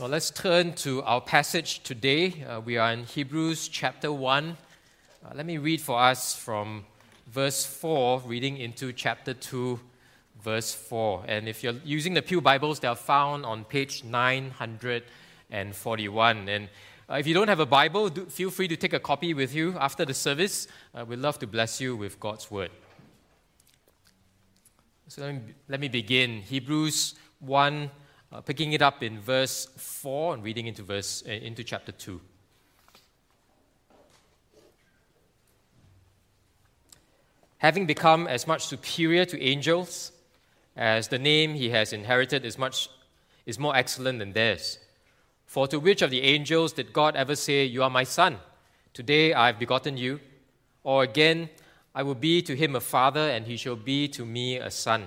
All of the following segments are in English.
Well, let's turn to our passage today. Uh, we are in Hebrews chapter 1. Uh, let me read for us from verse 4, reading into chapter 2, verse 4. And if you're using the Pew Bibles, they are found on page 941. And uh, if you don't have a Bible, do, feel free to take a copy with you after the service. Uh, we'd love to bless you with God's Word. So let me, let me begin. Hebrews 1 uh, picking it up in verse 4 and reading into, verse, uh, into chapter 2. Having become as much superior to angels as the name he has inherited is, much, is more excellent than theirs. For to which of the angels did God ever say, You are my son? Today I have begotten you? Or again, I will be to him a father, and he shall be to me a son.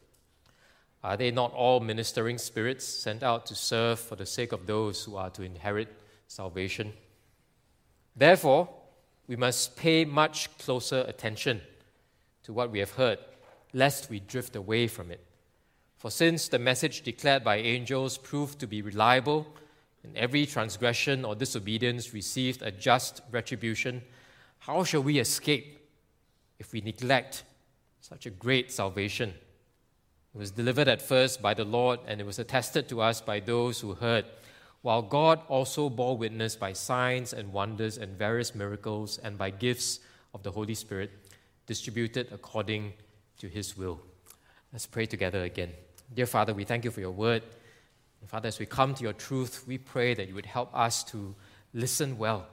Are they not all ministering spirits sent out to serve for the sake of those who are to inherit salvation? Therefore, we must pay much closer attention to what we have heard, lest we drift away from it. For since the message declared by angels proved to be reliable, and every transgression or disobedience received a just retribution, how shall we escape if we neglect such a great salvation? It was delivered at first by the Lord, and it was attested to us by those who heard, while God also bore witness by signs and wonders and various miracles and by gifts of the Holy Spirit distributed according to his will. Let's pray together again. Dear Father, we thank you for your word. And Father, as we come to your truth, we pray that you would help us to listen well.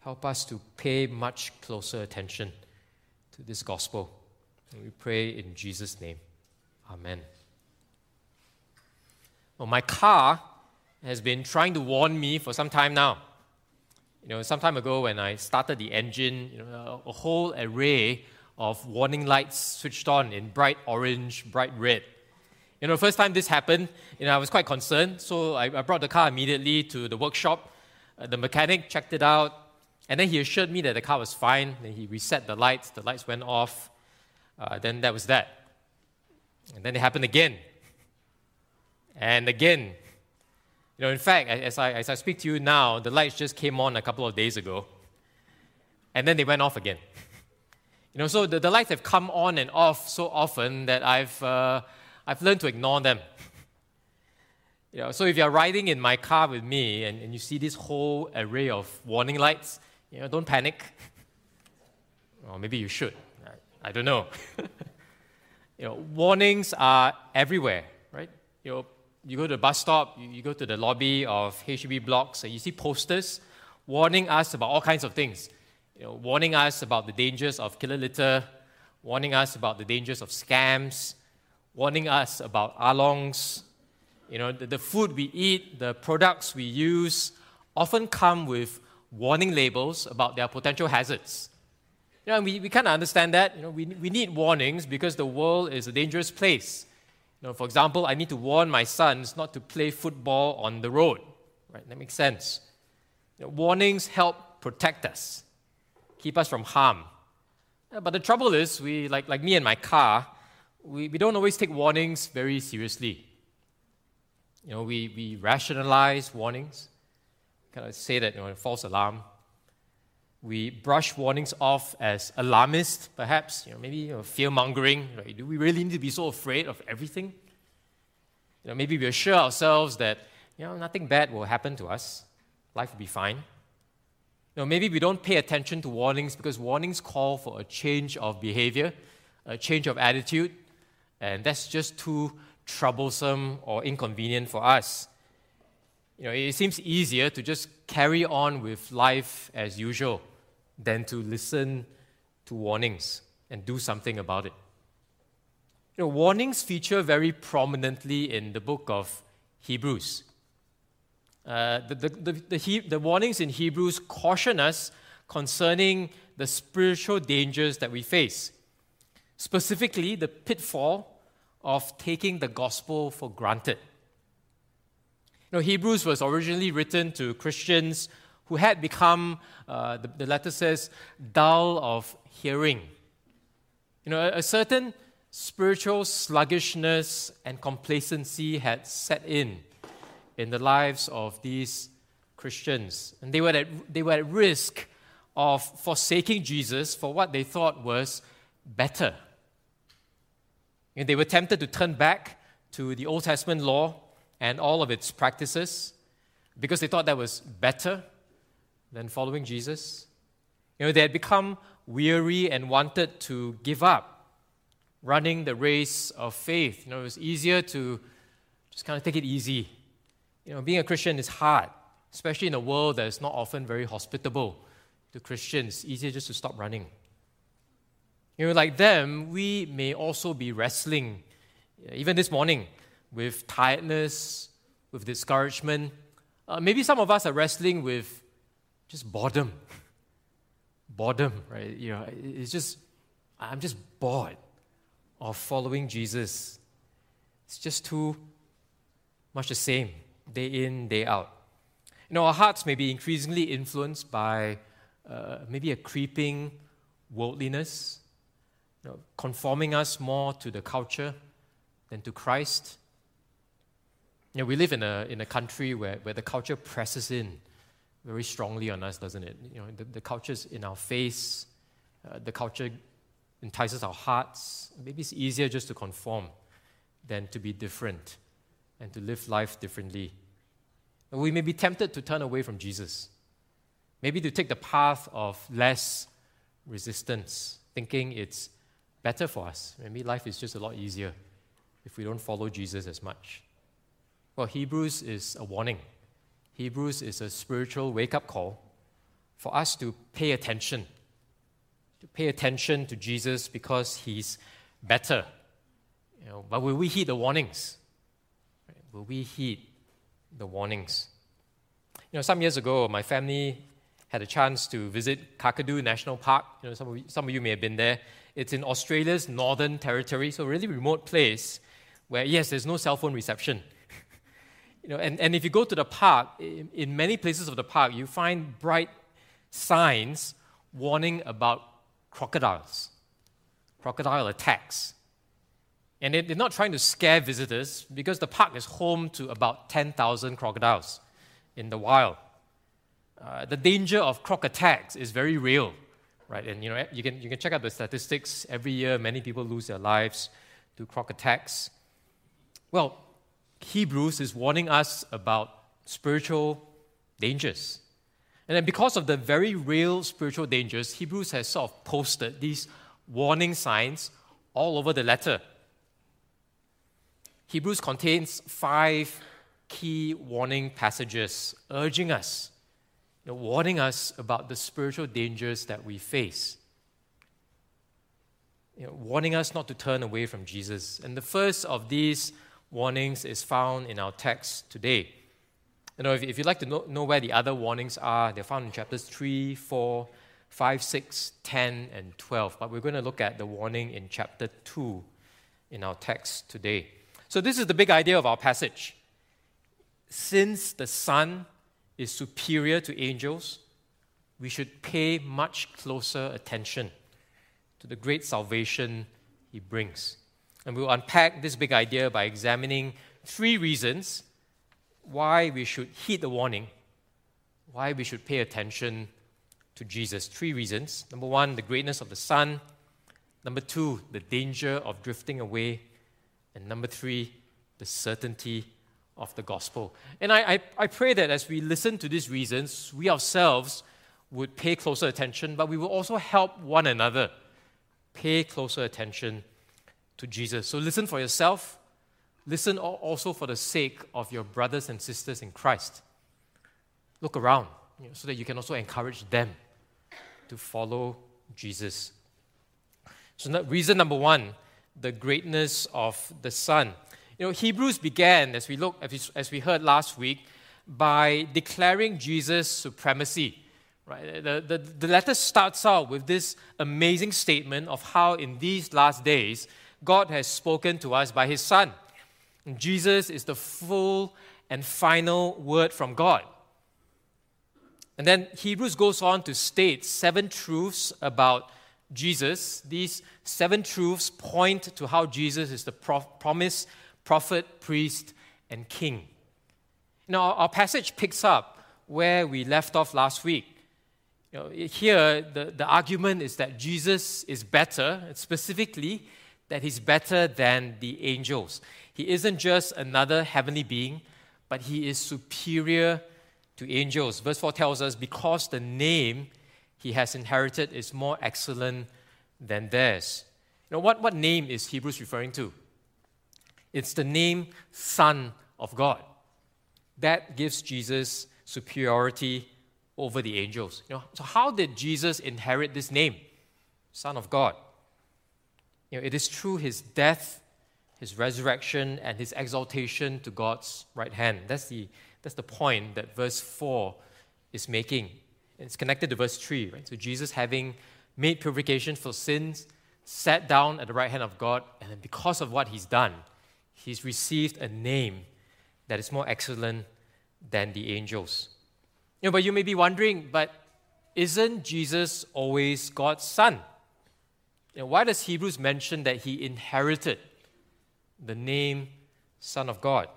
Help us to pay much closer attention to this gospel. And we pray in Jesus' name. Amen. Well, my car has been trying to warn me for some time now. You know, some time ago when I started the engine, you know, a whole array of warning lights switched on in bright orange, bright red. You know, the first time this happened, you know, I was quite concerned, so I, I brought the car immediately to the workshop. Uh, the mechanic checked it out, and then he assured me that the car was fine. Then he reset the lights, the lights went off. Uh, then that was that. And then it happened again. And again. You know, in fact, as I, as I speak to you now, the lights just came on a couple of days ago. And then they went off again. You know, so the, the lights have come on and off so often that I've, uh, I've learned to ignore them. you know, so if you're riding in my car with me and, and you see this whole array of warning lights, you know, don't panic. Or maybe you should. I, I don't know. You know, warnings are everywhere, right? You know, you go to the bus stop, you, go to the lobby of HDB blocks, and you see posters warning us about all kinds of things. You know, warning us about the dangers of killer litter, warning us about the dangers of scams, warning us about alongs. You know, the, the food we eat, the products we use often come with warning labels about their potential hazards. You know, we, we kind of understand that. You know, we, we need warnings because the world is a dangerous place. You know, for example, I need to warn my sons not to play football on the road. Right? That makes sense. You know, warnings help protect us, keep us from harm. But the trouble is, we, like, like me and my car, we, we don't always take warnings very seriously. You know, we, we rationalize warnings, kind of say that, you know, false alarm we brush warnings off as alarmist, perhaps, you know, maybe you know, fear mongering. Right? Do we really need to be so afraid of everything? You know, maybe we assure ourselves that you know, nothing bad will happen to us. Life will be fine. You know, maybe we don't pay attention to warnings because warnings call for a change of behavior, a change of attitude, and that's just too troublesome or inconvenient for us. You know, it seems easier to just carry on with life as usual than to listen to warnings and do something about it. You know, warnings feature very prominently in the book of Hebrews. Uh, the, the, the, the, the warnings in Hebrews caution us concerning the spiritual dangers that we face, specifically the pitfall of taking the gospel for granted. You know, Hebrews was originally written to Christians who had become, uh, the, the letter says, dull of hearing. You know, a, a certain spiritual sluggishness and complacency had set in in the lives of these Christians. And they were at, they were at risk of forsaking Jesus for what they thought was better. And they were tempted to turn back to the Old Testament law and all of its practices because they thought that was better than following Jesus. You know, they had become weary and wanted to give up running the race of faith. You know, it was easier to just kind of take it easy. You know, being a Christian is hard, especially in a world that is not often very hospitable to Christians. Easier just to stop running. You know, like them, we may also be wrestling, even this morning, with tiredness, with discouragement. Uh, maybe some of us are wrestling with just boredom. boredom, right? You know, it's just, I'm just bored of following Jesus. It's just too much the same, day in, day out. You know, our hearts may be increasingly influenced by uh, maybe a creeping worldliness, you know, conforming us more to the culture than to Christ. Know, we live in a, in a country where, where the culture presses in very strongly on us, doesn't it? You know, the, the culture's in our face. Uh, the culture entices our hearts. Maybe it's easier just to conform than to be different and to live life differently. We may be tempted to turn away from Jesus, maybe to take the path of less resistance, thinking it's better for us. Maybe life is just a lot easier if we don't follow Jesus as much. Well, Hebrews is a warning. Hebrews is a spiritual wake up call for us to pay attention, to pay attention to Jesus because he's better. You know, but will we heed the warnings? Will we heed the warnings? You know, some years ago, my family had a chance to visit Kakadu National Park. You know, some of you, some of you may have been there. It's in Australia's Northern Territory, so a really remote place where, yes, there's no cell phone reception. You know, and, and if you go to the park, in, in many places of the park, you find bright signs warning about crocodiles, crocodile attacks. And they're not trying to scare visitors because the park is home to about 10,000 crocodiles in the wild. Uh, the danger of croc attacks is very real, right? And you know, you can, you can check out the statistics. Every year, many people lose their lives to croc attacks. Well, Hebrews is warning us about spiritual dangers. And then, because of the very real spiritual dangers, Hebrews has sort of posted these warning signs all over the letter. Hebrews contains five key warning passages urging us, you know, warning us about the spiritual dangers that we face. You know, warning us not to turn away from Jesus. And the first of these warnings is found in our text today. You know, if, if you'd like to know, know where the other warnings are, they're found in chapters 3, 4, 5, 6, 10, and 12. But we're going to look at the warning in chapter 2 in our text today. So, this is the big idea of our passage. Since the Son is superior to angels, we should pay much closer attention to the great salvation he brings. And we'll unpack this big idea by examining three reasons why we should heed the warning, why we should pay attention to Jesus. Three reasons. Number one, the greatness of the Son. Number two, the danger of drifting away. And number three, the certainty of the gospel. And I, I, I pray that as we listen to these reasons, we ourselves would pay closer attention, but we will also help one another pay closer attention to Jesus. So listen for yourself. Listen also for the sake of your brothers and sisters in Christ. Look around you know, so that you can also encourage them to follow Jesus. So, reason number one the greatness of the Son. You know, Hebrews began, as we, look, as we heard last week, by declaring Jesus' supremacy. Right? The, the, the letter starts out with this amazing statement of how, in these last days, God has spoken to us by His Son. Jesus is the full and final word from God. And then Hebrews goes on to state seven truths about Jesus. These seven truths point to how Jesus is the pro- promised prophet, priest, and king. Now, our passage picks up where we left off last week. You know, here, the, the argument is that Jesus is better, specifically, that he's better than the angels. He isn't just another heavenly being, but he is superior to angels. Verse 4 tells us, because the name he has inherited is more excellent than theirs. You know, what, what name is Hebrews referring to? It's the name Son of God. That gives Jesus superiority over the angels. You know, so how did Jesus inherit this name? Son of God. You know, it is through his death, his resurrection, and his exaltation to God's right hand. That's the, that's the point that verse 4 is making. It's connected to verse 3, right? So Jesus having made purification for sins, sat down at the right hand of God, and then because of what he's done, he's received a name that is more excellent than the angels. You know, but you may be wondering, but isn't Jesus always God's son? Know, why does Hebrews mention that he inherited the name Son of God?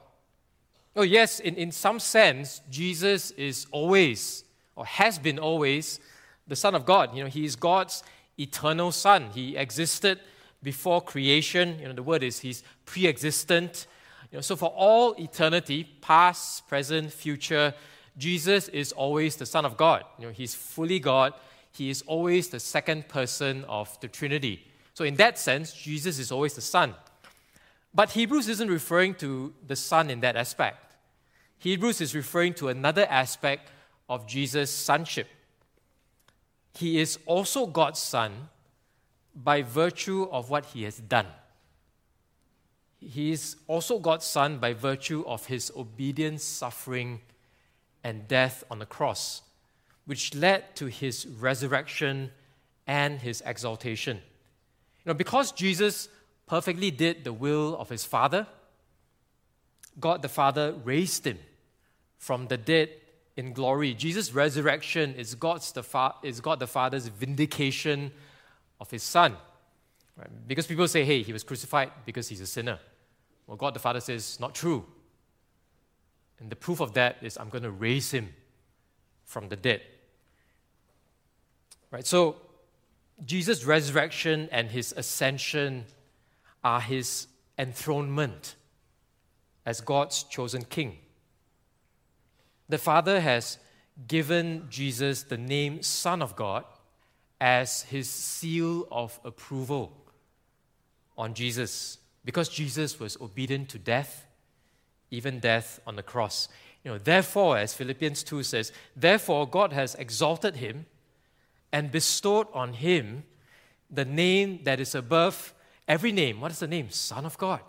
Oh, yes, in, in some sense, Jesus is always or has been always the Son of God. You know, he is God's eternal Son. He existed before creation. You know, the word is he's pre-existent. You know, so for all eternity, past, present, future, Jesus is always the Son of God. You know, he's fully God. He is always the second person of the Trinity. So in that sense, Jesus is always the Son. But Hebrews isn't referring to the Son in that aspect. Hebrews is referring to another aspect of Jesus' sonship. He is also God's Son by virtue of what he has done. He is also God's Son by virtue of his obedience, suffering, and death on the cross, which led to his resurrection and his exaltation. You know, because Jesus perfectly did the will of his Father, God the Father raised him from the dead in glory. Jesus' resurrection is, God's the fa- is God the Father's vindication of his Son. Right? Because people say, hey, he was crucified because he's a sinner. Well, God the Father says, not true. And the proof of that is, I'm going to raise him from the dead. Right? So, Jesus' resurrection and his ascension are his enthronement as God's chosen king. The Father has given Jesus the name Son of God as his seal of approval on Jesus because Jesus was obedient to death, even death on the cross. You know, therefore, as Philippians 2 says, therefore God has exalted him and bestowed on him the name that is above every name. What is the name? Son of God.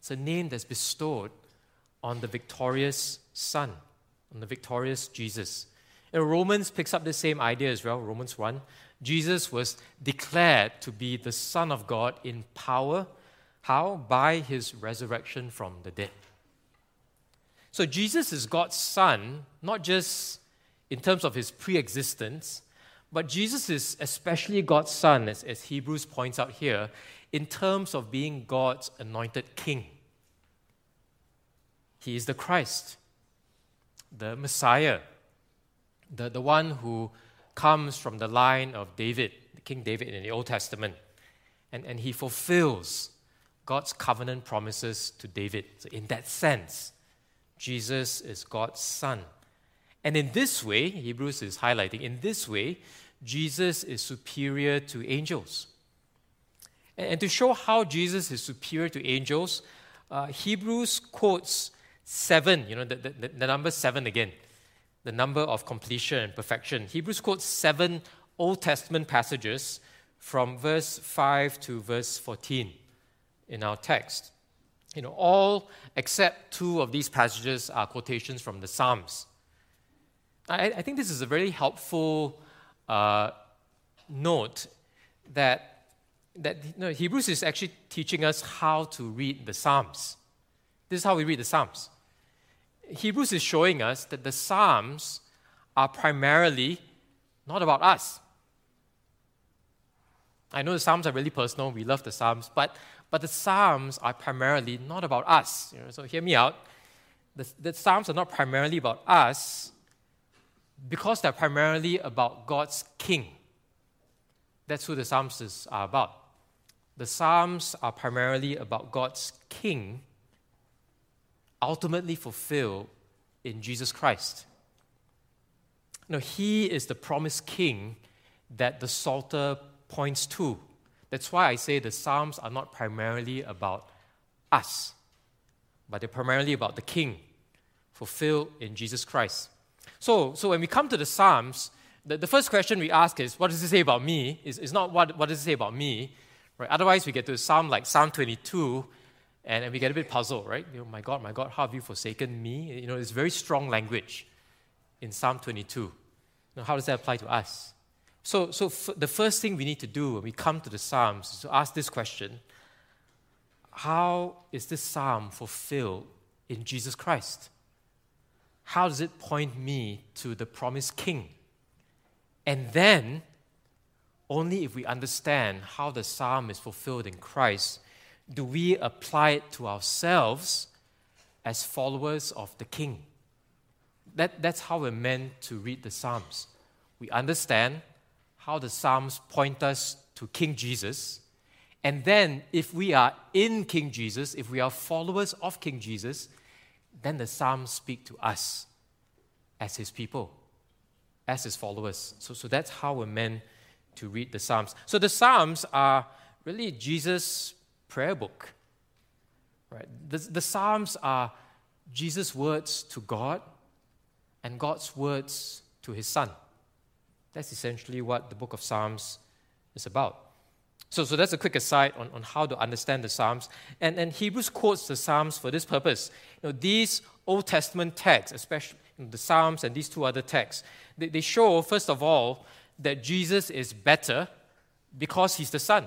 It's a name that's bestowed on the victorious Son, on the victorious Jesus. And Romans picks up the same idea as well, Romans 1. Jesus was declared to be the Son of God in power. How? By his resurrection from the dead. So Jesus is God's Son, not just in terms of his pre existence, but Jesus is especially God's Son, as, as Hebrews points out here, in terms of being God's anointed King. He is the Christ, the Messiah, the, the one who comes from the line of David, King David in the Old Testament. And, and he fulfills God's covenant promises to David. So, in that sense, Jesus is God's son. And in this way, Hebrews is highlighting, in this way, Jesus is superior to angels. And, to show how Jesus is superior to angels, uh, Hebrews quotes seven, you know, the, the, the number seven again, the number of completion and perfection. Hebrews quotes seven Old Testament passages from verse 5 to verse 14 in our text. You know, all except two of these passages are quotations from the Psalms. I, I think this is a very helpful uh, note that, that you know, Hebrews is actually teaching us how to read the Psalms. This is how we read the Psalms. Hebrews is showing us that the Psalms are primarily not about us. I know the Psalms are really personal, we love the Psalms, but, but the Psalms are primarily not about us. You know, so hear me out. The, the Psalms are not primarily about us because they're primarily about God's King. That's who the Psalms are about. The Psalms are primarily about God's King ultimately fulfilled in Jesus Christ. Now, He is the promised King that the Psalter points to. That's why I say the Psalms are not primarily about us, but they're primarily about the King fulfilled in Jesus Christ. So, so when we come to the Psalms, the, the first question we ask is, what does it say about me? Is, is not what, what does it say about me? Right? Otherwise, we get to a Psalm like Psalm 22, and, and we get a bit puzzled, right? You know, my God, my God, how have you forsaken me? You know, it's very strong language in Psalm 22. Now, how does that apply to us? So, so f- the first thing we need to do when we come to the Psalms is to ask this question How is this Psalm fulfilled in Jesus Christ? How does it point me to the promised King? And then, only if we understand how the Psalm is fulfilled in Christ, do we apply it to ourselves as followers of the King. That, that's how we're meant to read the Psalms. We understand how the Psalms point us to King Jesus. And then, if we are in King Jesus, if we are followers of King Jesus, then the Psalms speak to us as his people, as his followers. So, so that's how we're meant to read the Psalms. So the Psalms are really Jesus' prayer book. Right? The, the Psalms are Jesus' words to God and God's words to his Son. That's essentially what the book of Psalms is about. So, so that's a quick aside on, on how to understand the Psalms. And, and Hebrews quotes the Psalms for this purpose. You know, these Old Testament texts, especially the Psalms and these two other texts, they, they show, first of all, that Jesus is better because he's the Son.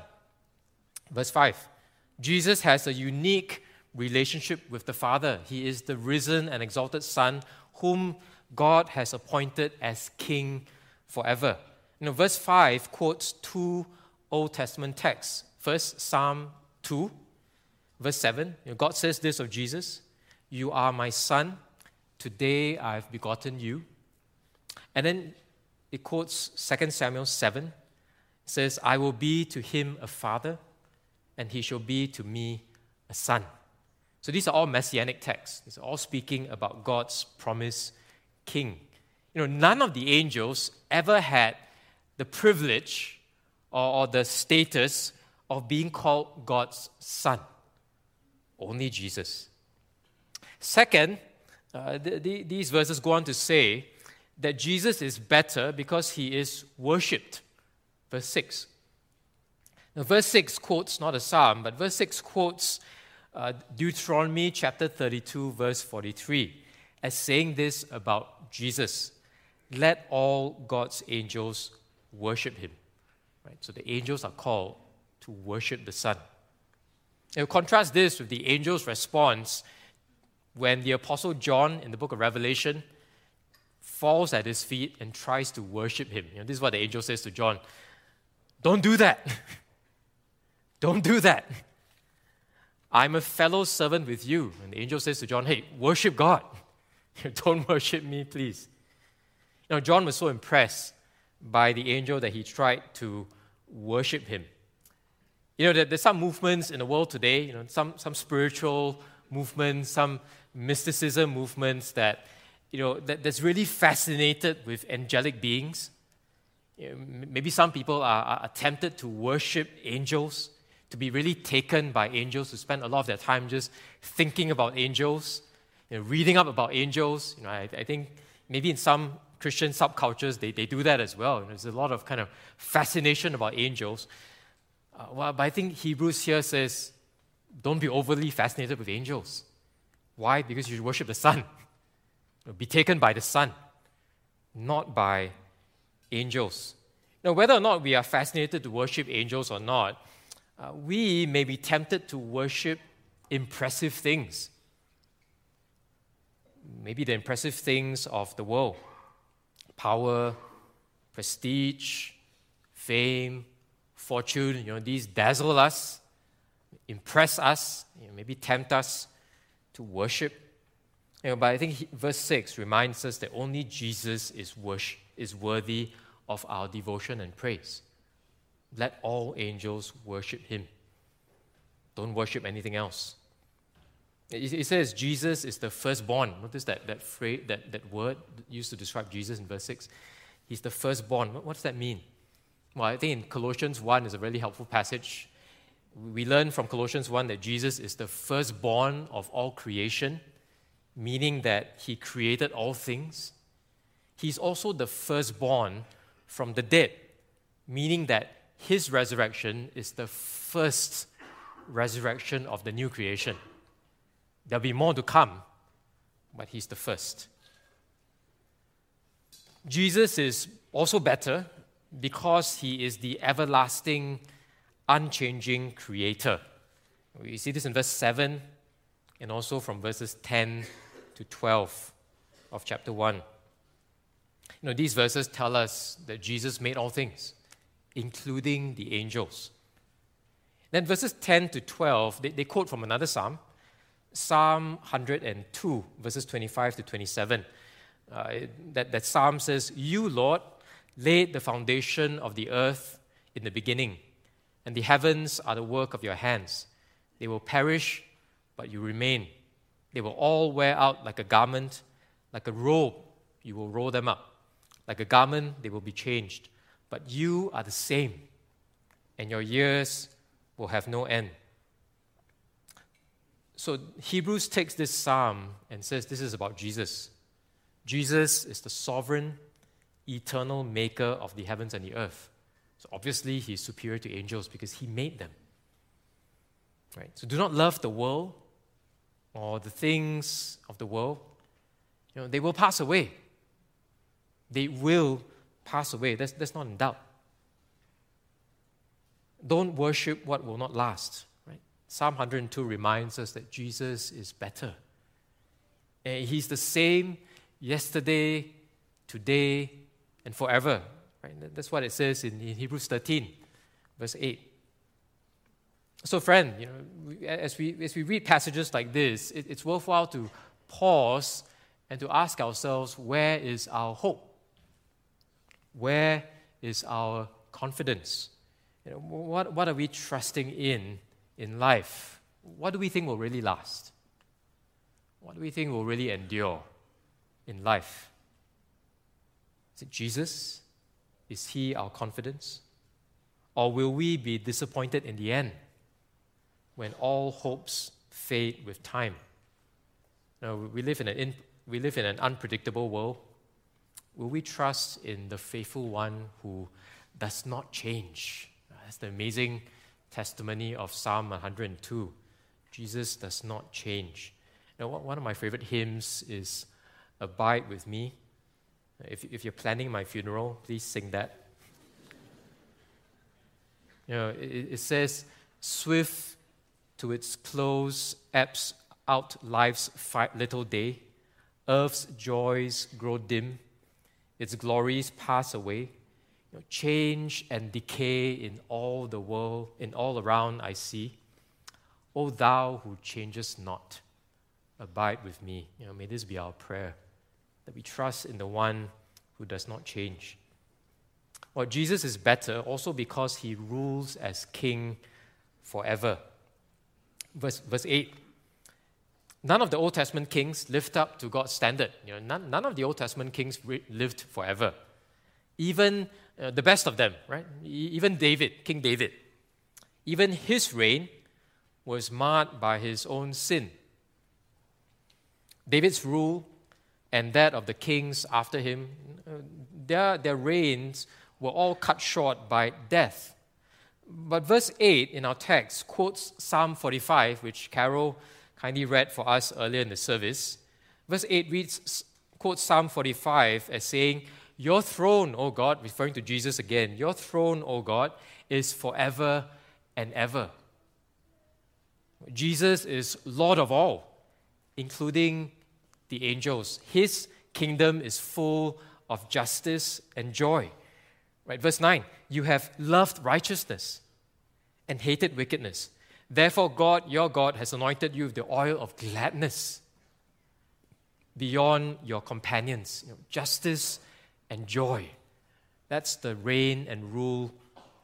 Verse 5 Jesus has a unique relationship with the Father. He is the risen and exalted Son whom God has appointed as King forever. You know, verse 5 quotes two Old Testament texts. First, Psalm 2, verse 7. You know, God says this of Jesus You are my Son, today I've begotten you. And then it quotes 2 Samuel 7. It says, I will be to him a father, and he shall be to me a son. So these are all messianic texts. These are all speaking about God's promised king. You know, none of the angels ever had the privilege or, or the status of being called God's son. Only Jesus. Second, uh, the, the, these verses go on to say that Jesus is better because he is worshipped. Verse 6. Now, verse 6 quotes not a psalm, but verse 6 quotes uh, Deuteronomy chapter 32, verse 43, as saying this about Jesus let all God's angels worship him. Right? So the angels are called to worship the Son. Now, contrast this with the angel's response when the Apostle John in the book of Revelation falls at his feet and tries to worship him. You know, this is what the angel says to John Don't do that. Don't do that. I'm a fellow servant with you. And the angel says to John, Hey, worship God. Don't worship me, please. Know, John was so impressed by the angel that he tried to worship him. You know, there's some movements in the world today, you know, some, some spiritual movements, some mysticism movements that, you know, that, that's really fascinated with angelic beings. You know, maybe some people are, are tempted to worship angels, to be really taken by angels, to spend a lot of their time just thinking about angels, you know, reading up about angels. You know, I, I think maybe in some Christian subcultures, they, they do that as well. There's a lot of kind of fascination about angels. Uh, well, but I think Hebrews here says, don't be overly fascinated with angels. Why? Because you should worship the Son. Be taken by the Son, not by angels. Now, whether or not we are fascinated to worship angels or not, uh, we may be tempted to worship impressive things. Maybe the impressive things of the world power, prestige, fame, fortune, you know, these dazzle us, impress us, you know, maybe tempt us to worship. You know, but I think verse 6 reminds us that only Jesus is, worship, is worthy of our devotion and praise. Let all angels worship him. Don't worship anything else. It, it says Jesus is the firstborn. Notice that, that, phrase, that, that word used to describe Jesus in verse 6. He's the firstborn. What, what does that mean? Well, I think in Colossians 1 is a really helpful passage. We learn from Colossians 1 that Jesus is the firstborn of all creation, meaning that he created all things. He's also the firstborn from the dead, meaning that his resurrection is the first resurrection of the new creation. There'll be more to come, but he's the first. Jesus is also better because he is the everlasting, unchanging creator. We see this in verse 7 and also from verses 10 to 12 of chapter 1. You know, these verses tell us that Jesus made all things, including the angels. Then verses 10 to 12, they, they quote from another psalm, Psalm 102, verses 25 to 27. Uh, that, that psalm says, You, Lord, laid the foundation of the earth in the beginning, and the heavens are the work of your hands. They will perish, but you remain. They will all wear out like a garment, like a robe, you will roll them up. Like a garment, they will be changed. But you are the same, and your years will have no end. So Hebrews takes this psalm and says this is about Jesus. Jesus is the sovereign eternal maker of the heavens and the earth. So obviously, he's superior to angels because he made them. Right? So do not love the world or the things of the world. You know, they will pass away. They will pass away. That's, that's not in doubt. Don't worship what will not last. Psalm 102 reminds us that Jesus is better. And he's the same yesterday, today, and forever. Right? That's what it says in, in Hebrews 13, verse 8. So, friend, you know, as we, as we read passages like this, it, it's worthwhile to pause and to ask ourselves where is our hope? Where is our confidence? You know, what, what are we trusting in in life? What do we think will really last? What do we think will really endure in life? Is it Jesus? Is he our confidence? Or will we be disappointed in the end when all hopes fade with time? Now, we, live in an in, we live in an unpredictable world. Will we trust in the faithful one who does not change? That's the amazing testimony of Psalm 102. Jesus does not change. Now, one of my favorite hymns is Abide with Me. If, if you're planning my funeral, please sing that. You know, it, it says, Swift to its close ebbs out life's little day. Earth's joys grow dim, its glories pass away. You know, change and decay in all the world, in all around I see. O thou who changest not, abide with me. You know, may this be our prayer that we trust in the one who does not change. Well, Jesus is better also because he rules as king forever. Verse, verse 8 None of the Old Testament kings lived up to God's standard. You know, none, none of the Old Testament kings lived forever. Even uh, the best of them, right? Even David, King David, even his reign was marred by his own sin. David's rule and that of the kings after him, uh, their, their reigns were all cut short by death. But verse 8 in our text quotes Psalm 45, which Carol kindly read for us earlier in the service. Verse 8 reads, quotes Psalm 45 as saying, Your throne, O God, referring to Jesus again, your throne, O God, is forever and ever. Jesus is Lord of all, including the angels. His kingdom is full of justice and joy. Right, verse 9, you have loved righteousness and hated wickedness. Therefore, God, your God, has anointed you with the oil of gladness beyond your companions, you know, justice and joy. That's the reign and rule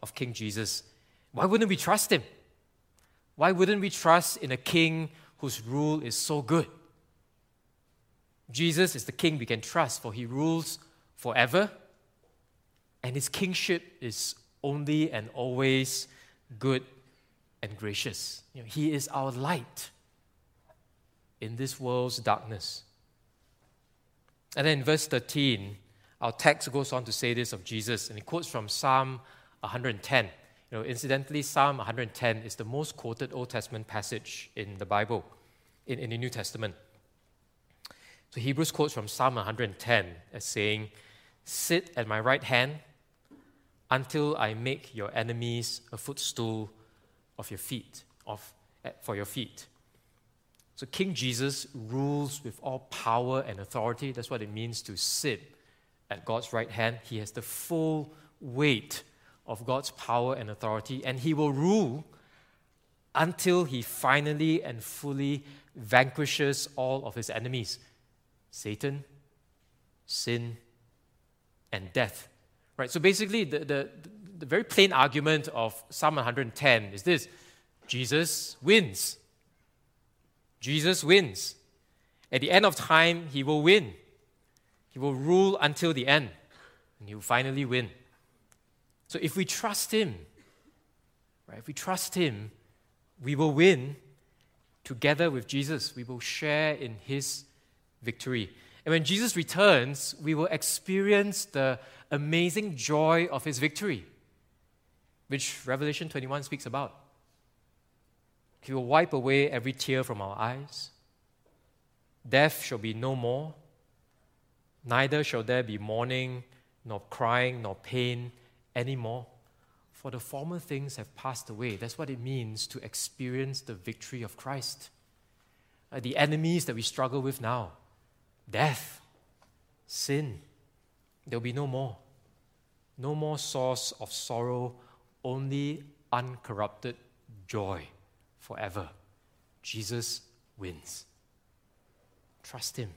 of King Jesus. Why wouldn't we trust him? Why wouldn't we trust in a king whose rule is so good? Jesus is the king we can trust, for he rules forever, and his kingship is only and always good and gracious. You know, he is our light in this world's darkness. And then in verse 13, our text goes on to say this of Jesus, and he quotes from Psalm 110. You know, incidentally, Psalm 110 is the most quoted Old Testament passage in the Bible, in, in the New Testament. So Hebrews quotes from Psalm 110 as saying, Sit at my right hand until I make your enemies a footstool of your feet, of, for your feet. So King Jesus rules with all power and authority. That's what it means to sit at God's right hand. He has the full weight of God's power and authority, and he will rule until he finally and fully vanquishes all of his enemies Satan, sin, and death. Right? So basically, the, the, the very plain argument of Psalm 110 is this Jesus wins. Jesus wins. At the end of time, he will win. He will rule until the end, and he will finally win. So if we trust him, right, if we trust him, we will win together with Jesus. We will share in his victory. And when Jesus returns, we will experience the amazing joy of his victory which Revelation 21 speaks about. He will wipe away every tear from our eyes. Death shall be no more. Neither shall there be mourning, nor crying, nor pain anymore. For the former things have passed away. That's what it means to experience the victory of Christ. Uh, the enemies that we struggle with now death, sin, there'll be no more. No more source of sorrow only uncorrupted joy forever. Jesus wins. Trust Him.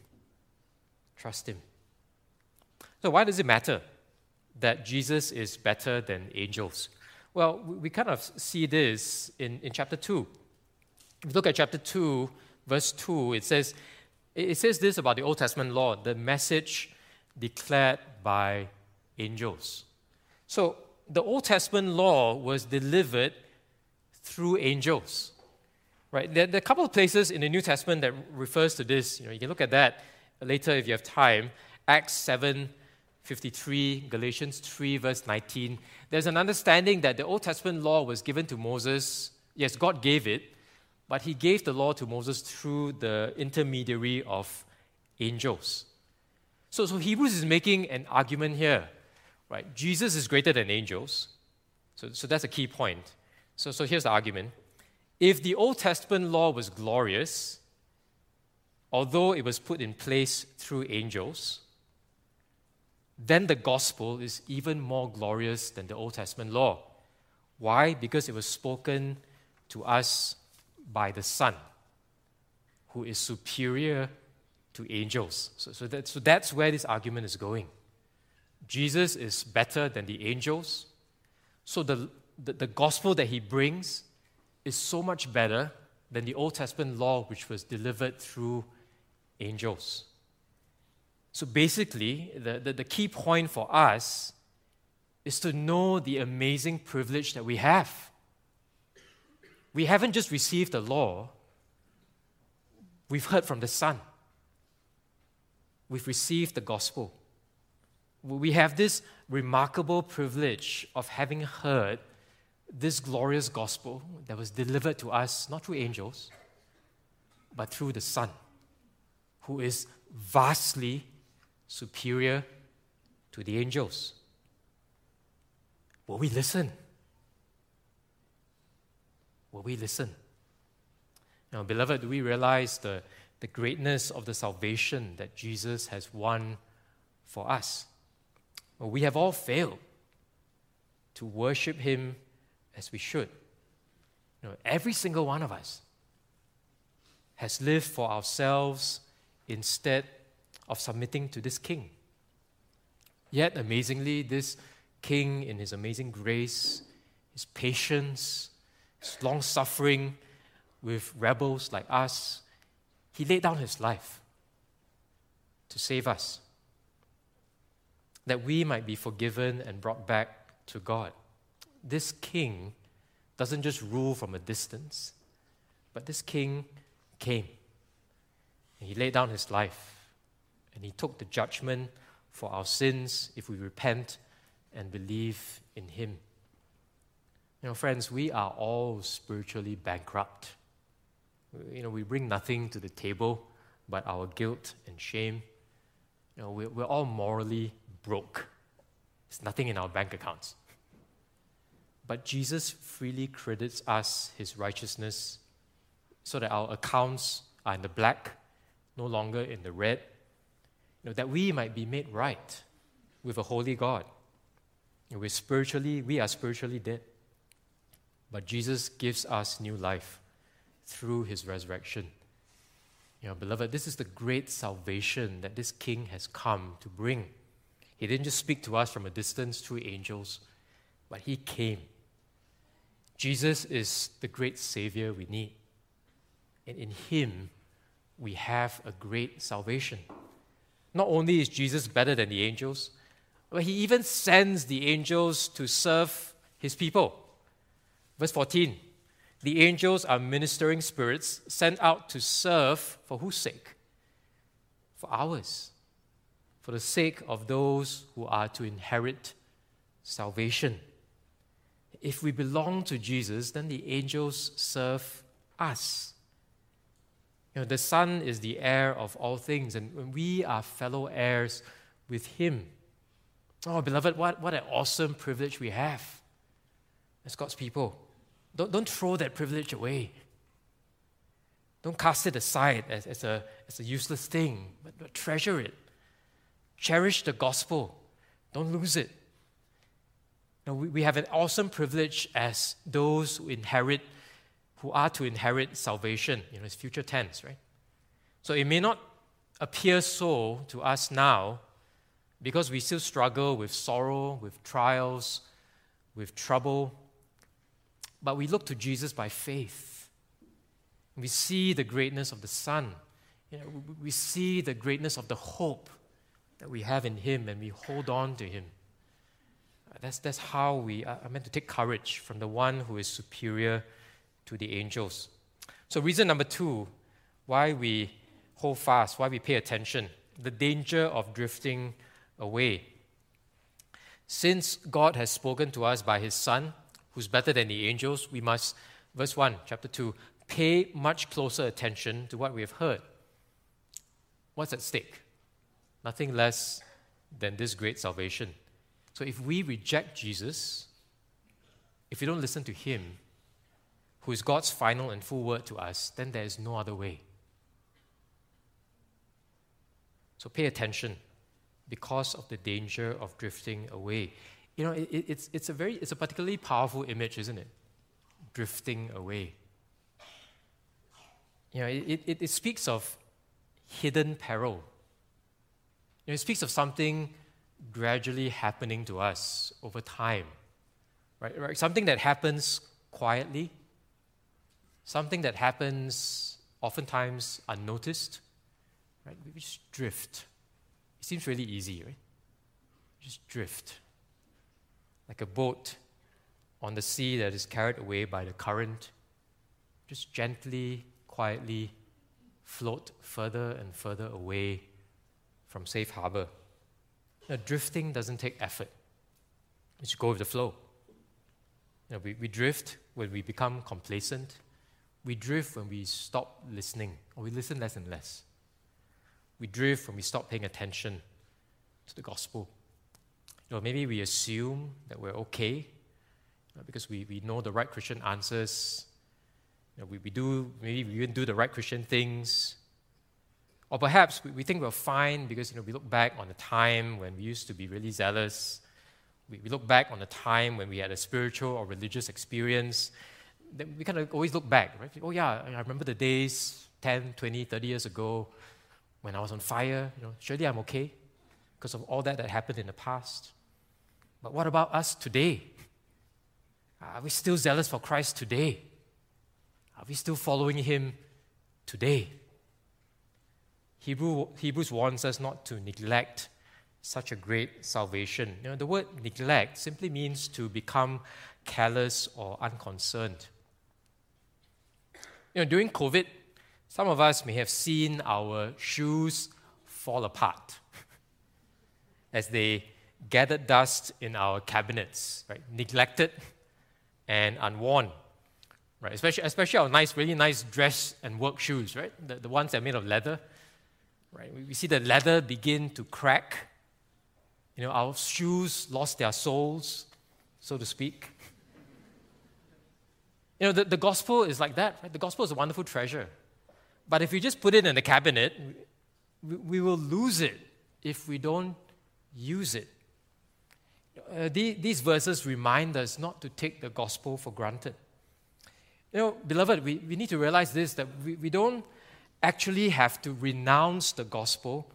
Trust Him. So, why does it matter that Jesus is better than angels? Well, we kind of see this in, in chapter 2. If you look at chapter 2, verse 2, it says, it says this about the Old Testament law the message declared by angels. So, the Old Testament law was delivered through angels. Right? There, there, are a couple of places in the New Testament that refers to this. You know, you can look at that later if you have time. Acts 7, 53, Galatians 3, verse 19. There's an understanding that the Old Testament law was given to Moses. Yes, God gave it, but he gave the law to Moses through the intermediary of angels. So, so Hebrews is making an argument here right? Jesus is greater than angels. So, so that's a key point. So, so here's the argument. If the Old Testament law was glorious, although it was put in place through angels, then the gospel is even more glorious than the Old Testament law. Why? Because it was spoken to us by the Son, who is superior to angels. So, so, that, so that's where this argument is going. Jesus is better than the angels. So the, the, the, gospel that he brings is so much better than the Old Testament law, which was delivered through angels. So basically, the, the, the, key point for us is to know the amazing privilege that we have. We haven't just received the law, we've heard from the Son. We've received the gospel. We have this remarkable privilege of having heard this glorious gospel that was delivered to us not through angels, but through the Son, who is vastly superior to the angels. Will we listen? Will we listen? Now, beloved, do we realize the, the greatness of the salvation that Jesus has won for us? Well, we have all failed to worship Him as we should. You know, every single one of us has lived for ourselves instead of submitting to this king. Yet, amazingly, this king, in his amazing grace, his patience, his long suffering with rebels like us, he laid down his life to save us, that we might be forgiven and brought back to God this king doesn't just rule from a distance, but this king came. And he laid down his life and he took the judgment for our sins if we repent and believe in him. You know, friends, we are all spiritually bankrupt. You know, we bring nothing to the table but our guilt and shame. You know, we're, we're all morally broke. There's nothing in our bank accounts. But Jesus freely credits us his righteousness so that our accounts are in the black, no longer in the red, know, that we might be made right with a holy God. You know, we're spiritually, we are spiritually dead. But Jesus gives us new life through his resurrection. You know, beloved, this is the great salvation that this king has come to bring. He didn't just speak to us from a distance through angels, but he came Jesus is the great Savior we need. And in Him, we have a great salvation. Not only is Jesus better than the angels, but He even sends the angels to serve His people. Verse 14 The angels are ministering spirits sent out to serve for whose sake? For ours. For the sake of those who are to inherit salvation. If we belong to Jesus, then the angels serve us. You know, the Son is the heir of all things, and we are fellow heirs with Him. Oh, beloved, what, what an awesome privilege we have as God's people. Don't, don't throw that privilege away. Don't cast it aside as, as, a, as a useless thing, but, but treasure it. Cherish the gospel. Don't lose it know, we, we have an awesome privilege as those who inherit, who are to inherit salvation. You know, it's future tense, right? So it may not appear so to us now because we still struggle with sorrow, with trials, with trouble. But we look to Jesus by faith. We see the greatness of the Son. You know, we see the greatness of the hope that we have in Him and we hold on to Him. That's, that's how we are meant to take courage from the one who is superior to the angels. So, reason number two why we hold fast, why we pay attention, the danger of drifting away. Since God has spoken to us by his Son, who's better than the angels, we must, verse 1, chapter 2, pay much closer attention to what we have heard. What's at stake? Nothing less than this great salvation. So if we reject Jesus, if we don't listen to Him, who is God's final and full word to us, then there is no other way. So pay attention because of the danger of drifting away. You know, it, it's, it's, a very, it's a particularly powerful image, isn't it? Drifting away. You know, it, it, it speaks of hidden peril. You know, it speaks of something gradually happening to us over time. Right? right? Something that happens quietly, something that happens oftentimes unnoticed, right? We just drift. It seems really easy, right? Just drift. Like a boat on the sea that is carried away by the current, just gently, quietly float further and further away from safe harbor. Now, drifting doesn't take effort. You just go with the flow. You know, we, we drift when we become complacent. We drift when we stop listening, or we listen less and less. We drift when we stop paying attention to the gospel. You know, maybe we assume that we're okay because we, we know the right Christian answers. You know, we, we do, maybe we even do the right Christian things. Or perhaps we, we think we're fine because you know, we look back on a time when we used to be really zealous. We, we look back on a time when we had a spiritual or religious experience. We kind of always look back, right? Oh, yeah, I remember the days 10, 20, 30 years ago when I was on fire. You know, surely I'm okay because of all that that happened in the past. But what about us today? Are we still zealous for Christ today? Are we still following Him today? Hebrew, Hebrews warns us not to neglect such a great salvation. You know, the word neglect simply means to become careless or unconcerned. You know, during COVID, some of us may have seen our shoes fall apart as they gathered dust in our cabinets, right? Neglected and unworn. Right? Especially, especially our nice, really nice dress and work shoes, right? The, the ones that are made of leather Right? We see the leather begin to crack. You know, our shoes lost their soles, so to speak. You know, the, the gospel is like that. Right? The gospel is a wonderful treasure. But if we just put it in the cabinet, we, we will lose it if we don't use it. Uh, the, these verses remind us not to take the gospel for granted. You know, beloved, we, we need to realize this that we, we don't actually have to renounce the gospel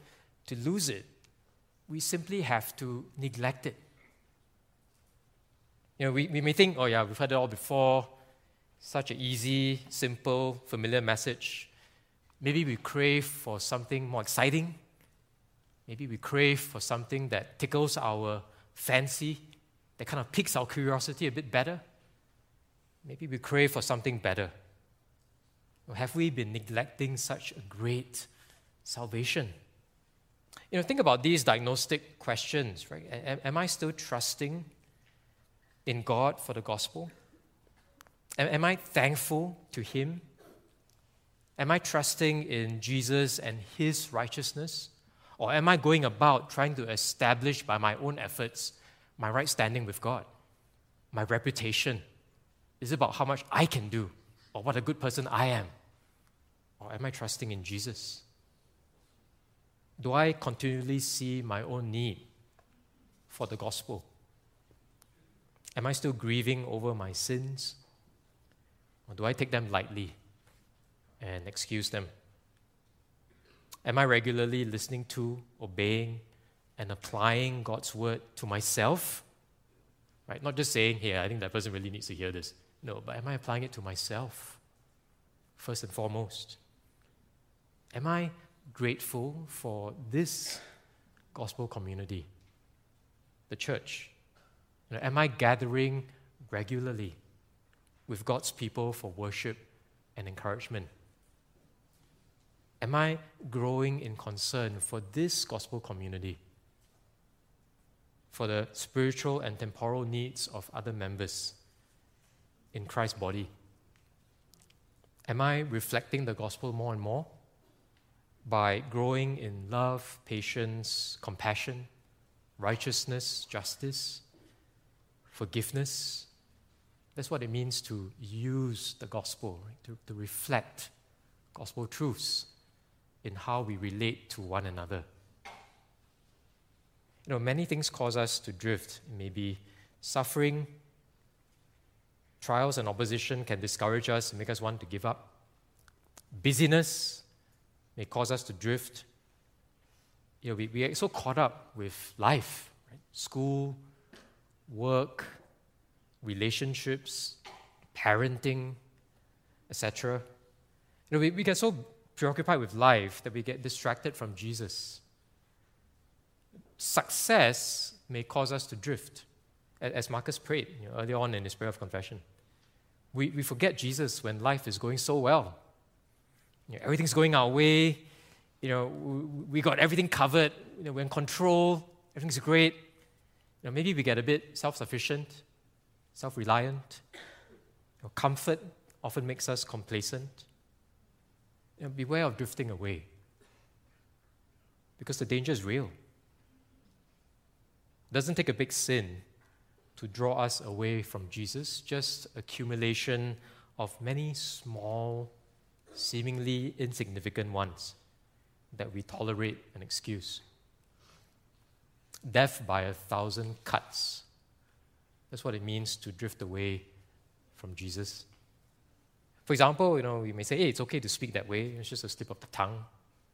to lose it. We simply have to neglect it. You know, we, we may think, oh yeah, we've heard it all before, such an easy, simple, familiar message. Maybe we crave for something more exciting. Maybe we crave for something that tickles our fancy, that kind of piques our curiosity a bit better. Maybe we crave for something better. Or have we been neglecting such a great salvation? You know, think about these diagnostic questions, right? Am, am I still trusting in God for the gospel? Am, am I thankful to Him? Am I trusting in Jesus and His righteousness? Or am I going about trying to establish by my own efforts my right standing with God? My reputation? Is it about how much I can do? or what a good person I am? Or am I trusting in Jesus? Do I continually see my own need for the gospel? Am I still grieving over my sins? Or do I take them lightly and excuse them? Am I regularly listening to, obeying, and applying God's word to myself? Right? Not just saying, here, I think that person really needs to hear this. No, but am I applying it to myself first and foremost? Am I grateful for this gospel community, the church? You know, am I gathering regularly with God's people for worship and encouragement? Am I growing in concern for this gospel community, for the spiritual and temporal needs of other members? in Christ's body? Am I reflecting the gospel more and more by growing in love, patience, compassion, righteousness, justice, forgiveness? That's what it means to use the gospel, right? to, to reflect gospel truths in how we relate to one another. You know, many things cause us to drift. Maybe suffering, Trials and opposition can discourage us make us want to give up. Busyness may cause us to drift. You know, we, we get so caught up with life, right? school, work, relationships, parenting. etc. You know, we, we get so preoccupied with life that we get distracted from Jesus. Success may cause us to drift, as Marcus prayed you know, earlier on in his prayer of confession. We, we forget Jesus when life is going so well. You know, everything's going our way. You know, we, got everything covered. You know, we're in control. Everything's great. You know, maybe we get a bit self-sufficient, self-reliant. You comfort often makes us complacent. You know, beware of drifting away because the danger is real. It doesn't take a big sin to draw us away from Jesus, just accumulation of many small, seemingly insignificant ones that we tolerate and excuse. Death by a thousand cuts. That's what it means to drift away from Jesus. For example, you know, we may say, hey, it's okay to speak that way, it's just a slip of the tongue.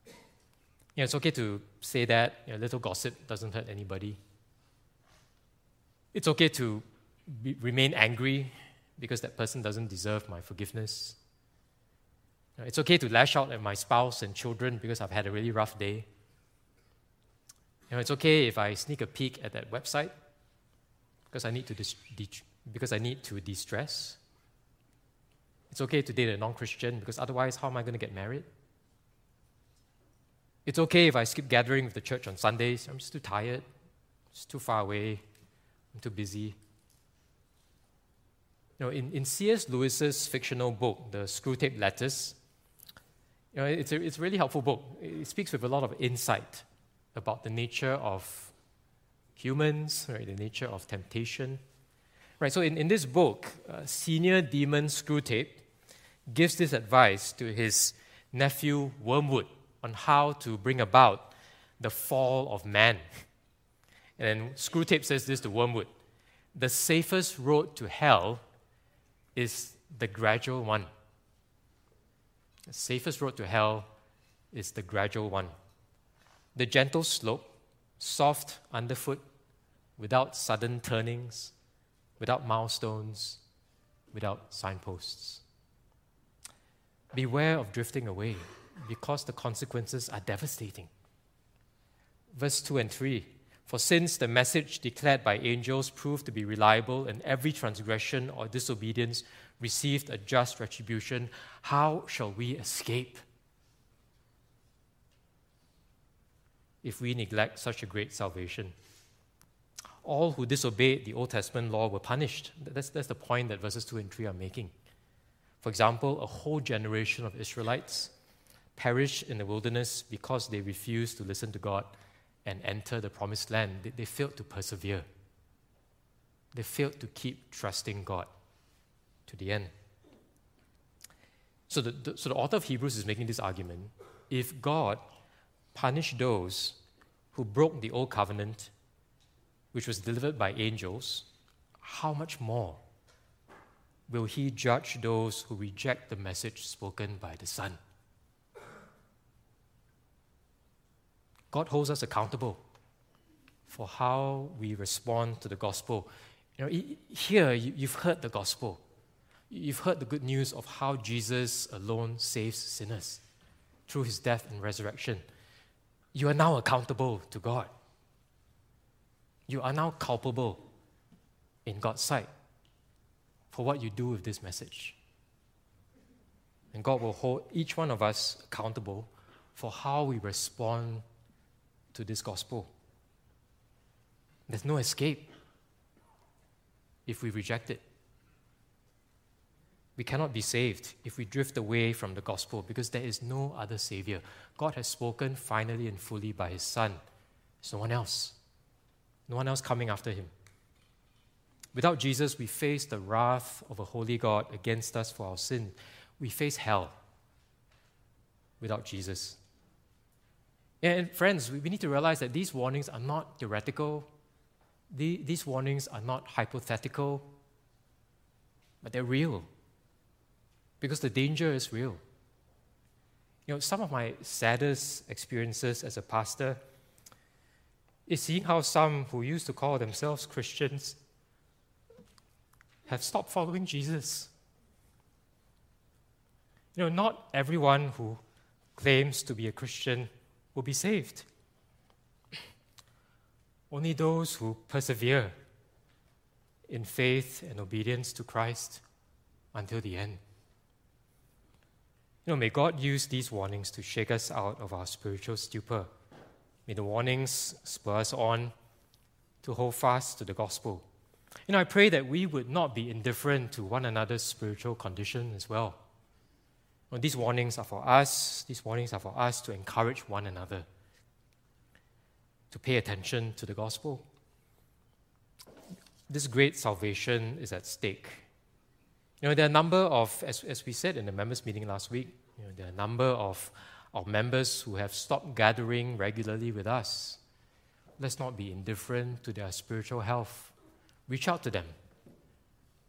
You know, it's okay to say that, you know, little gossip doesn't hurt anybody. It's okay to be, remain angry because that person doesn't deserve my forgiveness. You know, it's okay to lash out at my spouse and children because I've had a really rough day. You know, it's okay if I sneak a peek at that website because I need to de- because I need to de-stress. It's okay to date a non-Christian because otherwise, how am I going to get married? It's okay if I skip gathering with the church on Sundays. I'm just too tired. It's too far away. I'm too busy. You know, in, in C.S. Lewis's fictional book, The Screwtape Letters, you know, it's a, it's a really helpful book. It speaks with a lot of insight about the nature of humans, right, the nature of temptation. Right, so in, in this book, uh, senior demon Screwtape gives this advice to his nephew Wormwood on how to bring about the fall of man. And Screwtape says this to Wormwood The safest road to hell is the gradual one. The safest road to hell is the gradual one. The gentle slope, soft underfoot, without sudden turnings, without milestones, without signposts. Beware of drifting away because the consequences are devastating. Verse 2 and 3 For since the message declared by angels proved to be reliable, and every transgression or disobedience received a just retribution, how shall we escape if we neglect such a great salvation? All who disobeyed the Old Testament law were punished. That's, that's the point that verses 2 and 3 are making. For example, a whole generation of Israelites perished in the wilderness because they refused to listen to God and enter the promised land. They, they failed to persevere, they failed to keep trusting God to the end. So the, the, so the author of Hebrews is making this argument if God punished those who broke the old covenant, which was delivered by angels, how much more will he judge those who reject the message spoken by the Son? God holds us accountable for how we respond to the gospel. You know, here you've heard the gospel. You've heard the good news of how Jesus alone saves sinners through his death and resurrection. You are now accountable to God. You are now culpable in God's sight for what you do with this message. And God will hold each one of us accountable for how we respond to this gospel. There's no escape if we reject it. We cannot be saved if we drift away from the gospel because there is no other Savior. God has spoken finally and fully by His Son. There's no one else. No one else coming after Him. Without Jesus, we face the wrath of a holy God against us for our sin. We face hell without Jesus. And friends, we need to realize that these warnings are not theoretical, these warnings are not hypothetical, but they're real because the danger is real. You know, some of my saddest experiences as a pastor is seeing how some who used to call themselves Christians have stopped following Jesus. You know, not everyone who claims to be a Christian will be saved. Only those who persevere in faith and obedience to Christ until the end. You know, may God use these warnings to shake us out of our spiritual stupor. May the warnings spur us on to hold fast to the gospel. You know, I pray that we would not be indifferent to one another's spiritual condition as well. You know, these warnings are for us, these warnings are for us to encourage one another, to pay attention to the gospel. This great salvation is at stake. You know, there are a number of, as, as we said in the members' meeting last week, you know, there are a number of our members who have stopped gathering regularly with us. Let's not be indifferent to their spiritual health. Reach out to them.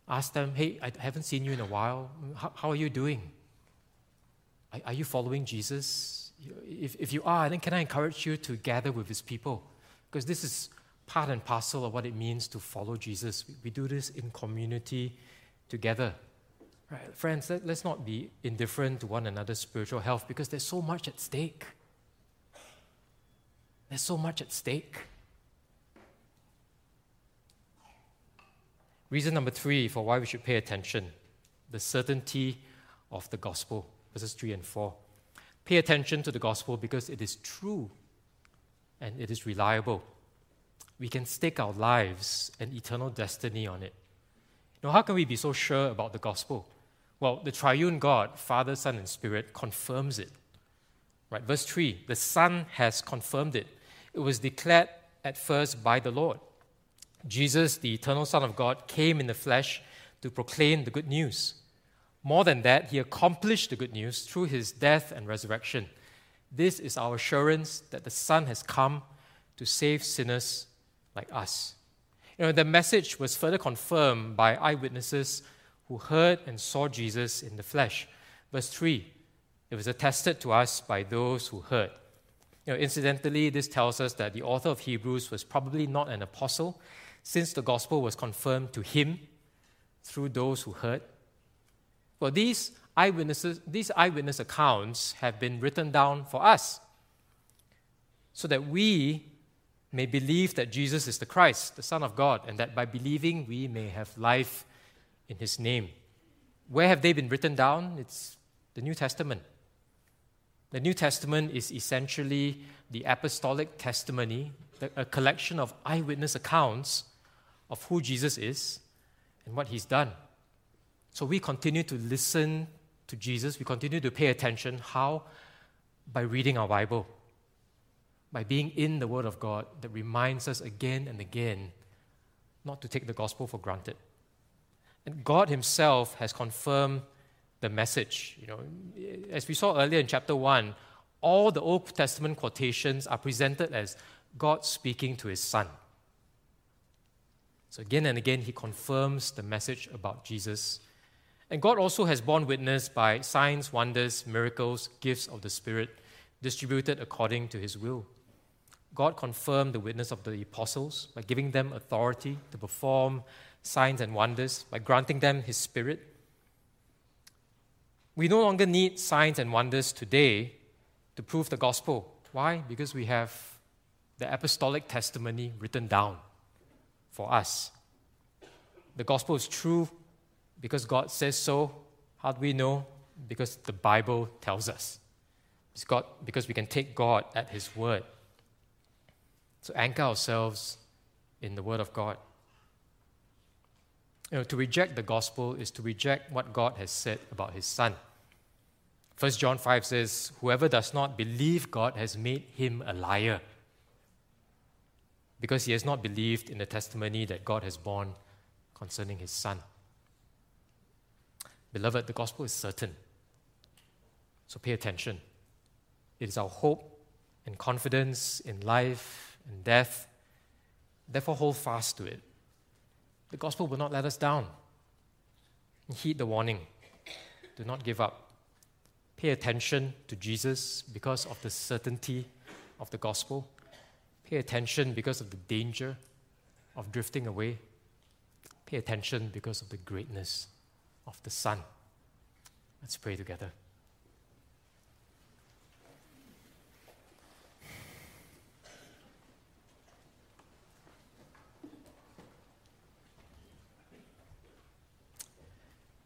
Ask them, hey, I haven't seen you in a while. How, how are you doing? Are, are you following Jesus? If, if you are, then can I encourage you to gather with his people? Because this is part and parcel of what it means to follow Jesus. We, we do this in community together. Right, friends, let, let's not be indifferent to one another's spiritual health because there's so much at stake. There's so much at stake. Reason number three for why we should pay attention the certainty of the gospel, verses 3 and 4. Pay attention to the gospel because it is true and it is reliable. We can stake our lives and eternal destiny on it. Now, how can we be so sure about the gospel? Well, the triune God, Father, Son, and Spirit, confirms it. Right, verse 3 the Son has confirmed it. It was declared at first by the Lord. Jesus, the eternal Son of God, came in the flesh to proclaim the good news. More than that, he accomplished the good news through his death and resurrection. This is our assurance that the Son has come to save sinners like us. You know, the message was further confirmed by eyewitnesses who heard and saw Jesus in the flesh. Verse 3 it was attested to us by those who heard. You know, incidentally, this tells us that the author of Hebrews was probably not an apostle, since the gospel was confirmed to him through those who heard. Well, these eyewitnesses, these eyewitness accounts have been written down for us, so that we may believe that Jesus is the Christ, the Son of God, and that by believing we may have life in his name. Where have they been written down? It's the New Testament. The New Testament is essentially the apostolic testimony, a collection of eyewitness accounts of who Jesus is and what he's done. So we continue to listen to Jesus, we continue to pay attention. How? By reading our Bible, by being in the Word of God that reminds us again and again not to take the gospel for granted. And God Himself has confirmed the message. You know, as we saw earlier in chapter 1, all the Old Testament quotations are presented as God speaking to His Son. So again and again, He confirms the message about Jesus. And God also has borne witness by signs, wonders, miracles, gifts of the Spirit distributed according to His will. God confirmed the witness of the apostles by giving them authority to perform signs and wonders by granting them His Spirit. We no longer need signs and wonders today to prove the gospel. Why? Because we have the apostolic testimony written down for us. The gospel is true because God says so. How do we know? Because the Bible tells us. It's God, because we can take God at His word. So anchor ourselves in the Word of God. You know, to reject the gospel is to reject what God has said about his son. 1 John 5 says, Whoever does not believe God has made him a liar because he has not believed in the testimony that God has borne concerning his son. Beloved, the gospel is certain. So pay attention. It is our hope and confidence in life and death. Therefore, hold fast to it. The gospel will not let us down. Heed the warning. Do not give up. Pay attention to Jesus because of the certainty of the gospel. Pay attention because of the danger of drifting away. Pay attention because of the greatness of the Son. Let's pray together.